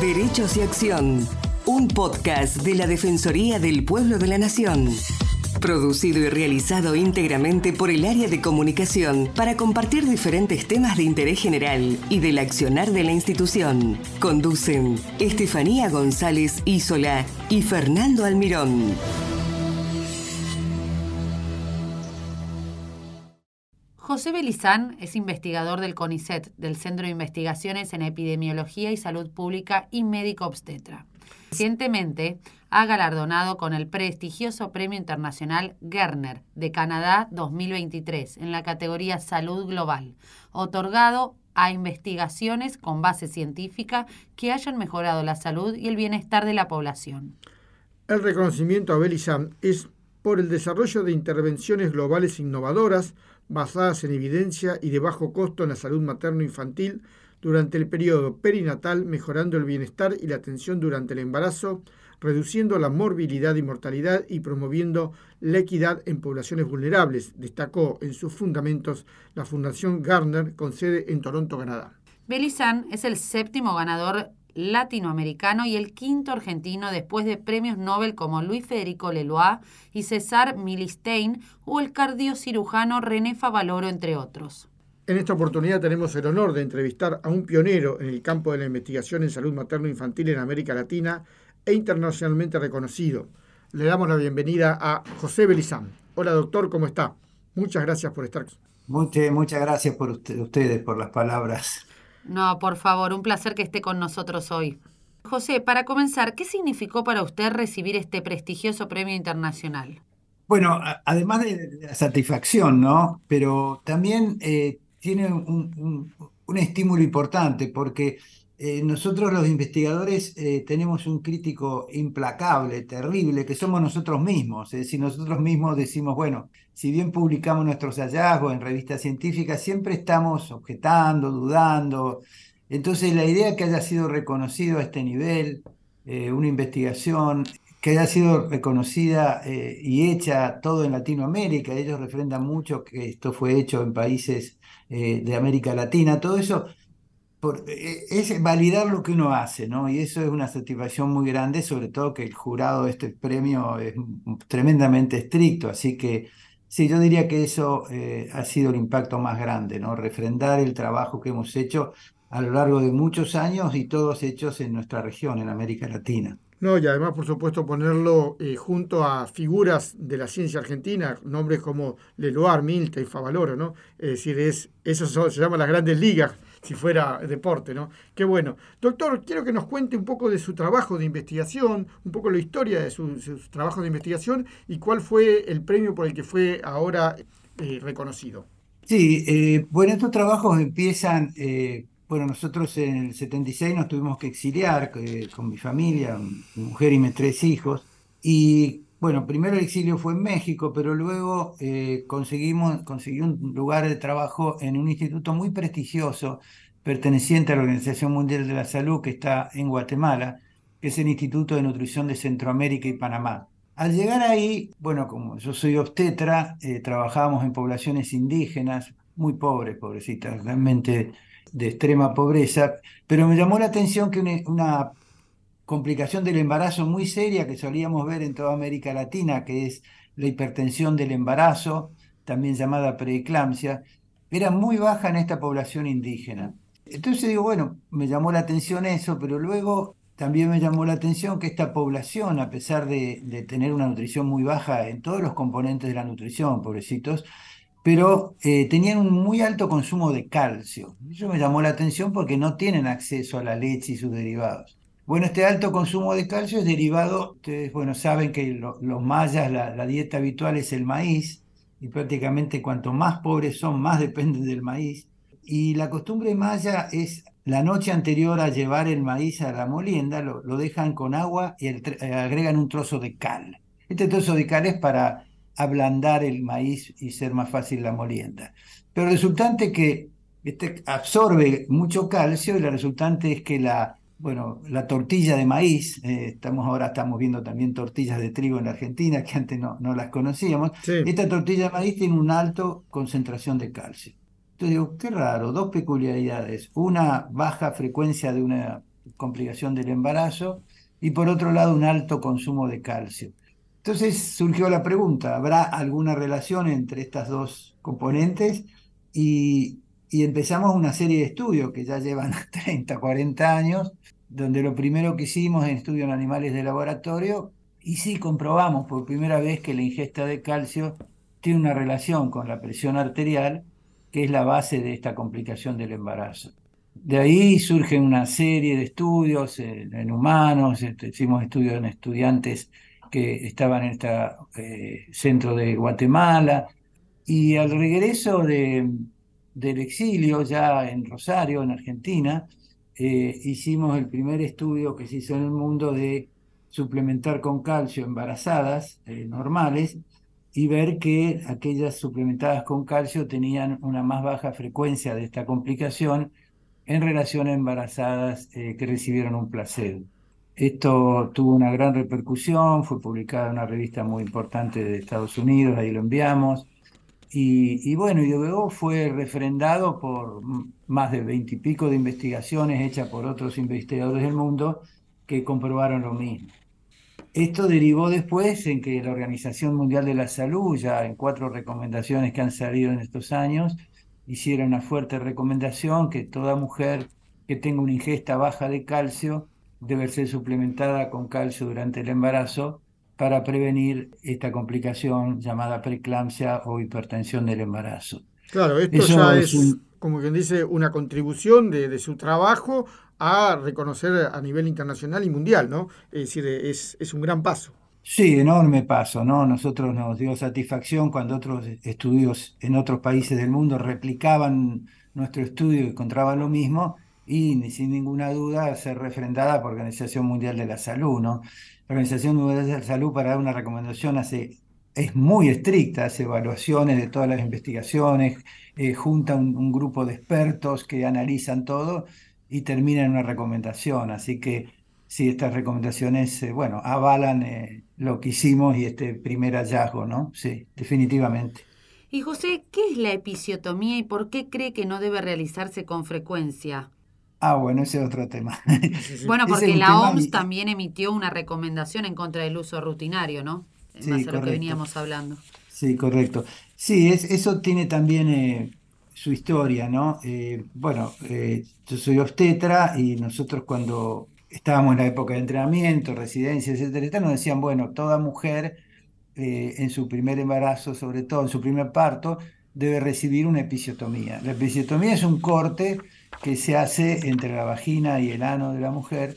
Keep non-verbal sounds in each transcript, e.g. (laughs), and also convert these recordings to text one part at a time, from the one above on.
Derechos y Acción, un podcast de la Defensoría del Pueblo de la Nación. Producido y realizado íntegramente por el área de comunicación para compartir diferentes temas de interés general y del accionar de la institución. Conducen Estefanía González Isola y Fernando Almirón. José Belizán es investigador del CONICET, del Centro de Investigaciones en Epidemiología y Salud Pública y médico obstetra. Recientemente ha galardonado con el prestigioso Premio Internacional Gerner de Canadá 2023 en la categoría Salud Global, otorgado a investigaciones con base científica que hayan mejorado la salud y el bienestar de la población. El reconocimiento a Belizán es por el desarrollo de intervenciones globales innovadoras basadas en evidencia y de bajo costo en la salud materno-infantil durante el periodo perinatal, mejorando el bienestar y la atención durante el embarazo, reduciendo la morbilidad y mortalidad y promoviendo la equidad en poblaciones vulnerables, destacó en sus fundamentos la Fundación Garner con sede en Toronto, Canadá. Belizán es el séptimo ganador latinoamericano y el quinto argentino después de premios Nobel como Luis Federico Leloir y César Milistein o el cardiocirujano René Favaloro, entre otros. En esta oportunidad tenemos el honor de entrevistar a un pionero en el campo de la investigación en salud materno-infantil en América Latina e internacionalmente reconocido. Le damos la bienvenida a José Belizán. Hola doctor, ¿cómo está? Muchas gracias por estar. Muchas, muchas gracias por ustedes, por las palabras. No, por favor, un placer que esté con nosotros hoy. José, para comenzar, ¿qué significó para usted recibir este prestigioso premio internacional? Bueno, además de la satisfacción, ¿no? Pero también eh, tiene un, estímulo importante porque eh, nosotros los investigadores eh, tenemos un crítico implacable, terrible, que somos nosotros mismos. Es decir, nosotros mismos decimos, bueno, si bien publicamos nuestros hallazgos en revistas científicas, siempre estamos objetando, dudando. Entonces, la idea que haya sido reconocido a este nivel, eh, una investigación que haya sido reconocida y hecha todo en Latinoamérica, ellos refrendan mucho que esto fue hecho en países de América Latina, todo eso eh, es validar lo que uno hace, ¿no? Y eso es una satisfacción muy grande, sobre todo que el jurado de este premio es tremendamente estricto, así que sí, yo diría que eso eh, ha sido el impacto más grande, ¿no? Refrendar el trabajo que hemos hecho a lo largo de muchos años y todos hechos en nuestra región, en América Latina. No, y además, por supuesto, ponerlo eh, junto a figuras de la ciencia argentina, nombres como Leloir, Milta y Favaloro, ¿no? Es decir, es, eso se llama las grandes ligas si fuera deporte, ¿no? Qué bueno. Doctor, quiero que nos cuente un poco de su trabajo de investigación, un poco la historia de su, trabajo de investigación y cuál fue el premio por el que fue ahora eh, reconocido. Sí, eh, bueno, estos trabajos empiezan, eh, bueno, nosotros en el 76 nos tuvimos que exiliar con mi familia, mi mujer y mis tres hijos, y bueno, primero el exilio fue en México, pero luego eh, conseguimos, conseguí un lugar de trabajo en un instituto muy prestigioso perteneciente a la Organización Mundial de la Salud que está en Guatemala, que es el Instituto de Nutrición de Centroamérica y Panamá. Al llegar ahí, bueno, como yo soy obstetra, eh, trabajábamos en poblaciones indígenas, muy pobres, pobrecitas, realmente de extrema pobreza, pero me llamó la atención que una complicación del embarazo muy seria que solíamos ver en toda América Latina, que es la hipertensión del embarazo, también llamada preeclampsia, era muy baja en esta población indígena. Entonces digo, bueno, me llamó la atención eso, pero luego también me llamó la atención que esta población, a pesar de, tener una nutrición muy baja en todos los componentes de la nutrición, pobrecitos, pero eh, tenían un muy alto consumo de calcio. Eso me llamó la atención porque no tienen acceso a la leche y sus derivados. Bueno, este alto consumo de calcio es derivado, ustedes bueno, saben que los mayas, la, dieta habitual es el maíz, y prácticamente cuanto más pobres son, más dependen del maíz. Y la costumbre maya es la noche anterior a llevar el maíz a la molienda, lo, dejan con agua y eh, agregan un trozo de cal. Este trozo de cal es para ablandar el maíz y ser más fácil la molienda. Pero resultante que este absorbe mucho calcio y la resultante es que la, bueno, la tortilla de maíz, eh, estamos ahora estamos viendo también tortillas de trigo en Argentina, (laughs) que antes no, no las conocíamos. Esta tortilla de maíz tiene una alta concentración de calcio. Entonces digo, qué raro, dos peculiaridades. Una baja frecuencia de una complicación del embarazo, y por otro lado un alto consumo de calcio. Entonces surgió la pregunta, ¿habrá alguna relación entre estas dos componentes? Y, y empezamos una serie de estudios que ya llevan (laughs) 30, 40 años, donde lo primero que hicimos en estudio en animales de laboratorio, y sí comprobamos por primera vez que la ingesta de calcio tiene una relación con la presión arterial, que es la base de esta complicación del embarazo. De ahí surgen una serie de estudios en, humanos, este, hicimos estudios en estudiantes que estaban en este centro de Guatemala, y al regreso de, del exilio, ya en Rosario, en Argentina, eh, hicimos el primer estudio que se hizo en el mundo de suplementar con calcio embarazadas eh, normales y ver que aquellas suplementadas con calcio tenían una más baja frecuencia de esta complicación en relación a embarazadas eh, que recibieron un placebo. Esto tuvo una gran repercusión, fue publicada en una revista muy importante de Estados Unidos, ahí lo enviamos. Y, bueno, y luego fue refrendado por más de veintipico de investigaciones hechas por otros investigadores del mundo que comprobaron lo mismo. Esto derivó después en que la Organización Mundial de la Salud, ya en cuatro recomendaciones que han salido en estos años, hiciera una fuerte recomendación que toda mujer que tenga una ingesta baja de calcio debe ser suplementada con calcio durante el embarazo para prevenir esta complicación llamada preeclampsia o hipertensión del embarazo. Claro, esto ya es, como quien dice, una contribución de, su trabajo a reconocer a nivel internacional y mundial, ¿no? Es decir, es, es un gran paso. Sí, enorme paso, ¿no? Nosotros nos dio satisfacción cuando otros estudios en otros países del mundo replicaban nuestro estudio y encontraban lo mismo y sin ninguna duda ser refrendada por la Organización Mundial de la Salud, ¿no? La Organización Mundial de la Salud para dar una recomendación hace, es muy estricta, hace evaluaciones de todas las investigaciones, eh, junta un, grupo de expertos que analizan todo y termina en una recomendación, así que sí, estas recomendaciones, eh, bueno, avalan eh, lo que hicimos y este primer hallazgo, ¿no? Sí, definitivamente. Y José, ¿qué es la episiotomía y por qué cree que no debe realizarse con frecuencia? Ah, bueno, ese es otro tema. (laughs) bueno, porque la OMS también emitió una recomendación en contra del uso rutinario, ¿no? En base a lo que veníamos hablando. Sí, correcto. Sí, es, eso tiene también eh, su historia, ¿no? bueno, yo soy obstetra y nosotros cuando estábamos en la época de entrenamiento, residencia, etcétera, nos decían, bueno, toda mujer eh, en su primer embarazo, sobre todo en su primer parto, debe recibir una episiotomía. La episiotomía es un corte que se hace entre la vagina y el ano de la mujer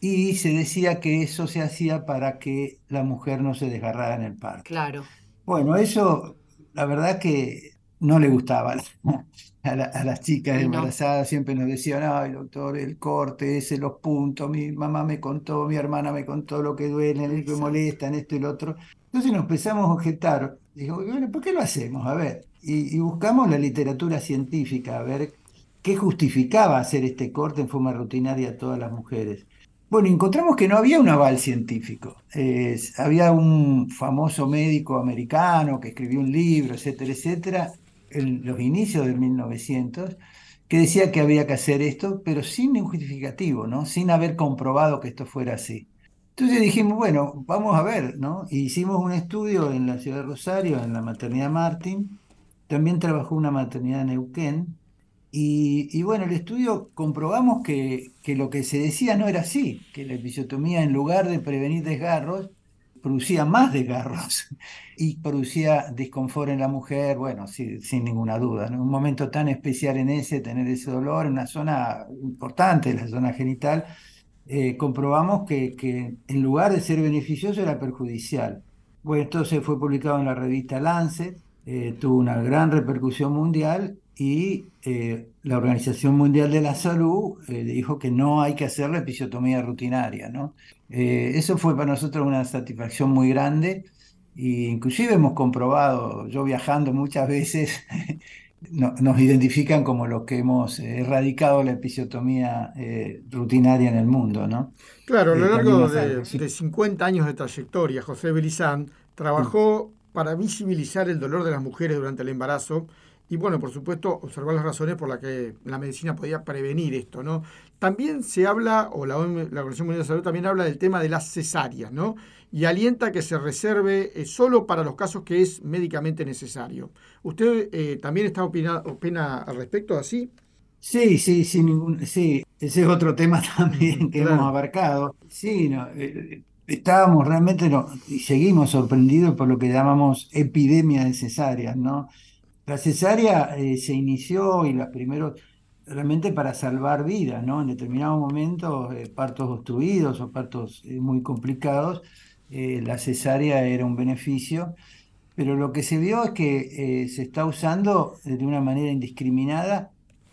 y se decía que eso se hacía para que la mujer no se desgarrara en el parto. Claro. Bueno, eso la verdad que no le gustaba (laughs) a, las chicas embarazadas, siempre nos decían, ay doctor, el corte, ese, los puntos, mi mamá me contó, mi hermana me contó lo que duele, lo que molesta, en esto y lo otro. Entonces nos empezamos a objetar, digo, bueno, ¿por qué lo hacemos? A ver, y, buscamos la literatura científica, a ver qué justificaba hacer este corte en forma rutinaria a todas las mujeres. Bueno, encontramos que no había un aval científico. había un famoso médico americano que escribió un libro, etcétera, etcétera, en los inicios del 1900, que decía que había que hacer esto, pero sin ningún justificativo, ¿no? Sin haber comprobado que esto fuera así. Entonces dijimos, bueno, vamos a ver, ¿no? hicimos un estudio en la ciudad de Rosario, en la maternidad Martín, también trabajó una maternidad en Neuquén, y, bueno, el estudio comprobamos que, que, lo que se decía no era así, que la episiotomía en lugar de prevenir desgarros, producía más desgarros (laughs) y producía disconfort en la mujer, bueno, sin ninguna duda. En un momento tan especial en ese, tener ese dolor en una zona importante, la zona genital, eh, comprobamos que, que, en lugar de ser beneficioso era perjudicial. Bueno, esto se fue publicado en la revista Lancet, eh, tuvo una gran repercusión mundial y eh, la Organización Mundial de la Salud dijo que no hay que hacer la episiotomía rutinaria, ¿no? eso fue para nosotros una satisfacción muy grande y inclusive hemos comprobado, yo viajando muchas veces, (laughs) nos identifican como los que hemos erradicado la episiotomía eh, rutinaria en el mundo, ¿no? Claro, a lo eh, largo de, 50 años de trayectoria, José Belizán trabajó para visibilizar el dolor de las mujeres durante el embarazo y bueno, por supuesto, observar las razones por las que la medicina podía prevenir esto, ¿no? También se habla, o la, la Organización Mundial de Salud también habla del tema de las cesáreas, ¿no? Y alienta que se reserve eh, solo para los casos que es médicamente necesario. ¿Usted eh, también está opina, opina al respecto así? Sí, sí, sin ningún, sí, ese es otro tema (laughs) también que hemos abarcado. Sí, no, eh, estábamos realmente no, y seguimos sorprendidos por lo que llamamos epidemia de cesáreas, ¿no? La cesárea se inició y los primeros realmente para salvar vidas, ¿no? En determinados momentos, eh, partos obstruidos o partos eh, muy complicados, eh, la cesárea era un beneficio, pero lo que se vio es que se está usando de una manera indiscriminada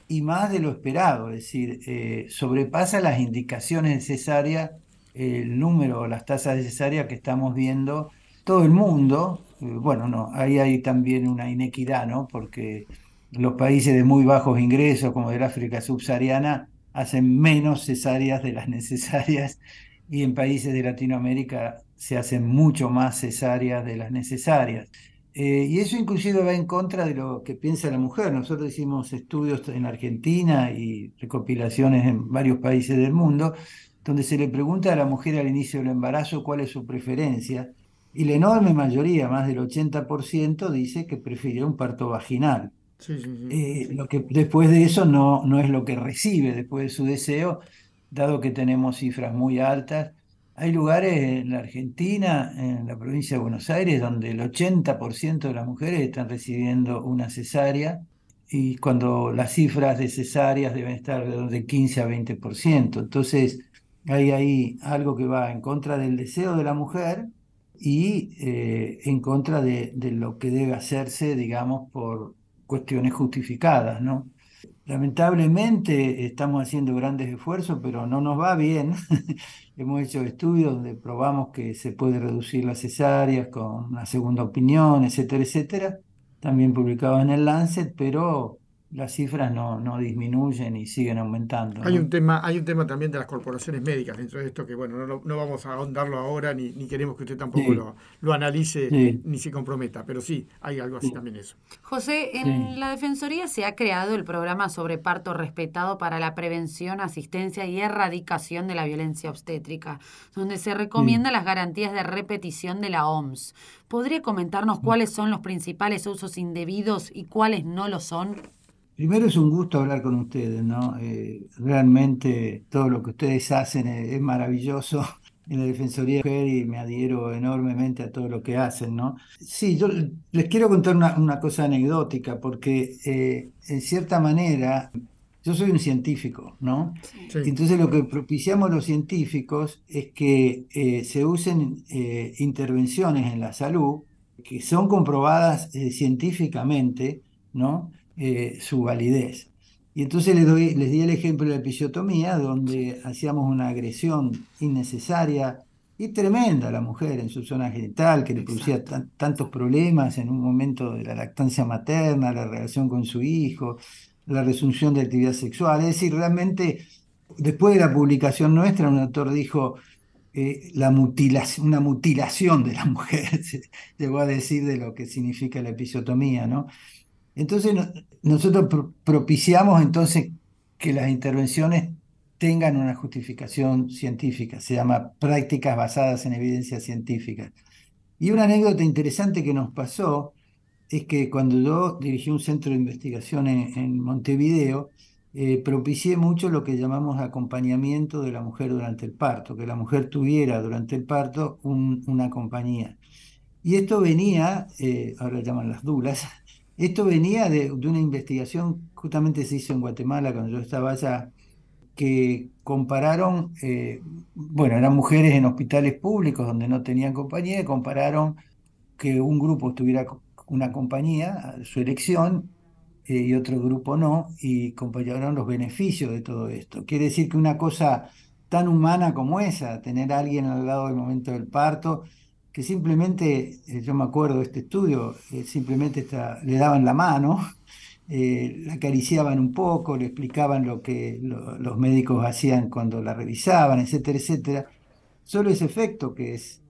y más de lo esperado, es decir, sobrepasa las indicaciones de cesárea el número, las tasas de que estamos viendo todo el mundo. Bueno, no, ahí hay también una inequidad, ¿no? Porque los países de muy bajos ingresos, como del África subsahariana, hacen menos cesáreas de las (laughs) necesarias y en países de Latinoamérica se hacen mucho más cesáreas de las necesarias. Eh, y eso inclusive va en contra de lo que piensa la mujer. Nosotros hicimos estudios en Argentina y recopilaciones en varios países del mundo, donde se le pregunta a la mujer al inicio del embarazo cuál es su preferencia. Y la enorme mayoría, más del 80%, dice que prefiere un parto vaginal. Eh, lo que después de eso no, no es lo que recibe después de su deseo, dado que tenemos cifras muy altas. Hay lugares en la Argentina, en la provincia de Buenos Aires, donde el 80% de las mujeres están recibiendo una cesárea y cuando las cifras de cesáreas deben estar de 15 a 20%. Entonces, hay ahí algo que va en contra del deseo de la mujer y eh, en contra de, lo que debe hacerse, digamos, por, cuestiones justificadas, ¿no? Lamentablemente estamos haciendo grandes esfuerzos, pero no nos va bien. (laughs) Hemos hecho estudios donde probamos que se puede reducir las cesáreas con una segunda opinión, etcétera, etcétera. También publicado en el Lancet, pero las cifras no, no disminuyen y siguen aumentando. Hay, un tema, hay un tema también de las corporaciones médicas dentro de esto que, bueno, no, no vamos a ahondarlo ahora ni, ni queremos que usted tampoco lo, lo, analice ni se comprometa, pero sí, hay algo así también eso. José, en la Defensoría se ha creado el programa sobre parto respetado para la prevención, asistencia y erradicación de la violencia obstétrica, donde se recomienda las garantías de repetición de la OMS. ¿Podría comentarnos mm. cuáles son los principales usos indebidos y cuáles no lo son? Primero es un gusto hablar con ustedes, ¿no? Eh, realmente todo lo que ustedes hacen es, maravilloso (laughs) en la Defensoría de Mujer y me adhiero enormemente a todo lo que hacen, ¿no? Sí, yo les quiero contar una, cosa anecdótica, porque eh, en cierta manera yo soy un científico, ¿no? Entonces lo que propiciamos los científicos es que eh, se usen intervenciones en la salud que son comprobadas científicamente, ¿no? Eh, su validez. Y entonces les, doy, les di el ejemplo de la episiotomía, donde hacíamos una agresión innecesaria y tremenda a la mujer en su zona genital, que le producía tantos problemas en un momento de la lactancia materna, la relación con su hijo, la resunción de actividad sexual. Es decir, realmente, después de la publicación nuestra, un autor dijo, eh, la mutilación, una mutilación de la (laughs) mujer, llegó a decir de lo que significa la episiotomía, ¿no? Entonces nosotros propiciamos entonces que las intervenciones tengan una justificación científica, se llama prácticas basadas en evidencia científica. Y una anécdota interesante que nos pasó es que cuando yo dirigí un centro de investigación en, Montevideo, eh, propicié mucho lo que llamamos acompañamiento de la mujer durante el parto, que la mujer tuviera durante el parto una compañía. Y esto venía, eh, ahora llaman las dulas, esto venía de, una investigación, justamente se hizo en Guatemala cuando yo estaba allá, que compararon, eh, bueno, eran mujeres en hospitales públicos donde no tenían compañía, y compararon que un grupo tuviera una compañía, su elección, eh, y otro grupo no, y compararon los beneficios de todo esto. Quiere decir que una cosa tan humana como esa, tener a alguien al lado del momento del parto, que simplemente, eh, yo me acuerdo de este estudio, eh, simplemente le daban la mano, (laughs) eh, la acariciaban un poco, le explicaban lo que los médicos hacían cuando la revisaban, etcétera, etcétera. Solo ese efecto, que es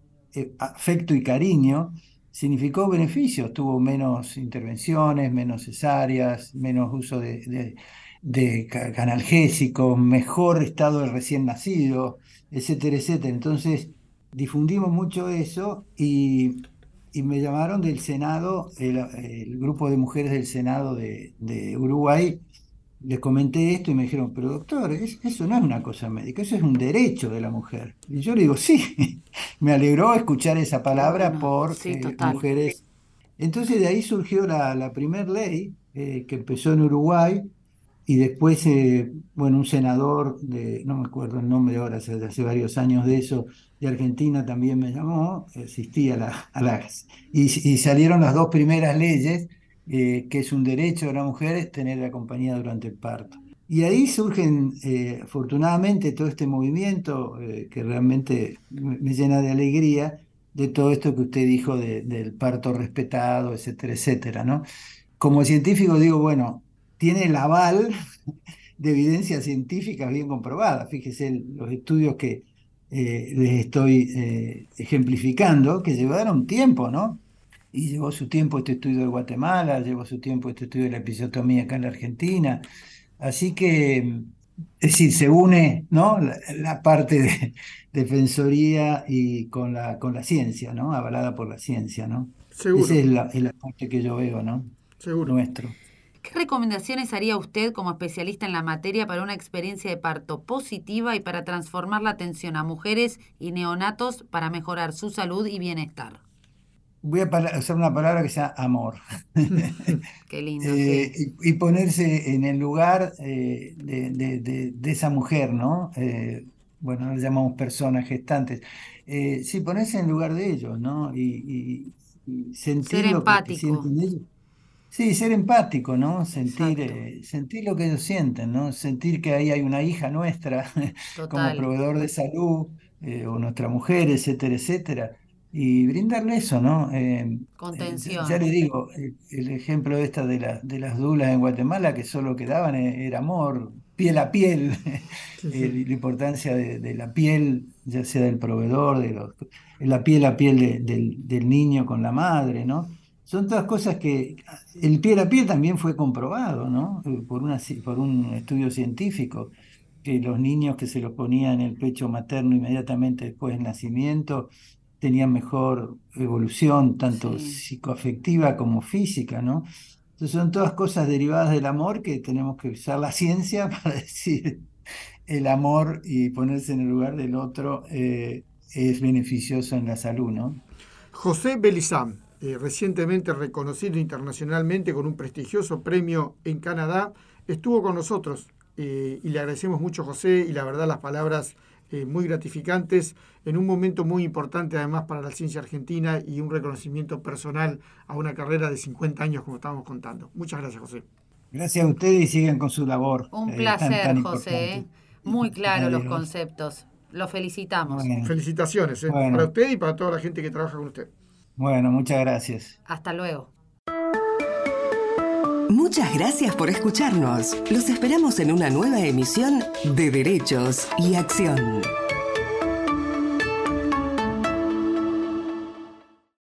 afecto y cariño, significó beneficios, tuvo menos intervenciones, menos cesáreas, menos uso de, de canalgésicos, mejor estado del recién nacido, etcétera, etcétera. Entonces, difundimos mucho eso y, me llamaron del Senado, el, grupo de mujeres del Senado de, Uruguay, les comenté esto y me dijeron, pero doctor, eso no es una cosa médica, eso es un derecho de la mujer. Y yo le digo, sí, (laughs) me alegró escuchar esa palabra por eh, mujeres. Entonces de ahí surgió la, la primera ley eh, que empezó en Uruguay, y después, eh, bueno, un senador de, no me acuerdo el nombre ahora, hace, hace varios años de eso, de Argentina también me llamó, asistí a, la, a las... Y, salieron las dos primeras leyes, eh, que es un derecho de la mujer tener la compañía durante el parto. Y ahí surgen, eh, afortunadamente, todo este movimiento que realmente me llena de alegría, de todo esto que usted dijo del parto respetado, etcétera, etcétera, ¿no? Como científico digo, bueno, tiene el aval de evidencia científica bien comprobada. Fíjese los estudios que eh, les estoy eh, ejemplificando, que llevaron tiempo, ¿no? Y llevó su tiempo este estudio de Guatemala, llevó su tiempo este estudio de la episiotomía acá en la Argentina. Así que, es decir, se une ¿no? la, parte de defensoría y con la, con la ciencia, ¿no? Avalada por la ciencia, ¿no? Seguro. Esa es la, es la parte que yo veo, ¿no? Seguro. Nuestro. ¿Qué recomendaciones haría usted como especialista en la materia para una experiencia de parto positiva y para transformar la atención a mujeres y neonatos para mejorar su salud y bienestar? Voy a usar una palabra que sea amor. (laughs) Qué lindo. Eh, y, ponerse en el lugar eh, de, esa mujer, ¿no? Eh, bueno, la llamamos personas gestantes. sí, ponerse en el lugar de ellos, ¿no? Y, sentir Ser lo empático. que sienten ellos Sí, ser empático, ¿no? Sentir, eh, sentir lo que ellos sienten, ¿no? Sentir que ahí hay una hija nuestra (laughs) como proveedor de salud, eh, o nuestra mujer, etcétera, etcétera. Y brindarle eso, ¿no? Eh, Contención. ya le digo, el, ejemplo de esta de, la, de las dulas en Guatemala, que solo quedaban era amor, piel a piel, (laughs) la importancia de, la piel, ya sea del proveedor, de los, la piel a piel del, del niño con la madre, ¿no? Son todas cosas que el piel a piel también fue comprobado, ¿no? Eh, por, una, por un estudio científico, que los niños que se los ponían en el pecho materno inmediatamente después del nacimiento tenían mejor evolución, tanto psicoafectiva como física, ¿no? Entonces son todas cosas derivadas del amor que tenemos que usar la ciencia (laughs) para decir el amor y ponerse en el lugar del otro eh, es beneficioso en la salud, ¿no? José Belizán, eh, recientemente reconocido internacionalmente con un prestigioso premio en Canadá, estuvo con nosotros eh, y le agradecemos mucho José y la verdad las palabras eh, muy gratificantes en un momento muy importante además para la ciencia argentina y un reconocimiento personal a una carrera de 50 años como estábamos contando. Muchas gracias José. Gracias a ustedes y sigan con su labor. Un placer José, muy claro los conceptos. Lo felicitamos. Felicitaciones para usted y para toda la gente que trabaja con usted. Bueno, muchas gracias. Hasta luego. Muchas gracias por escucharnos. Los esperamos en una nueva emisión de Derechos y Acción.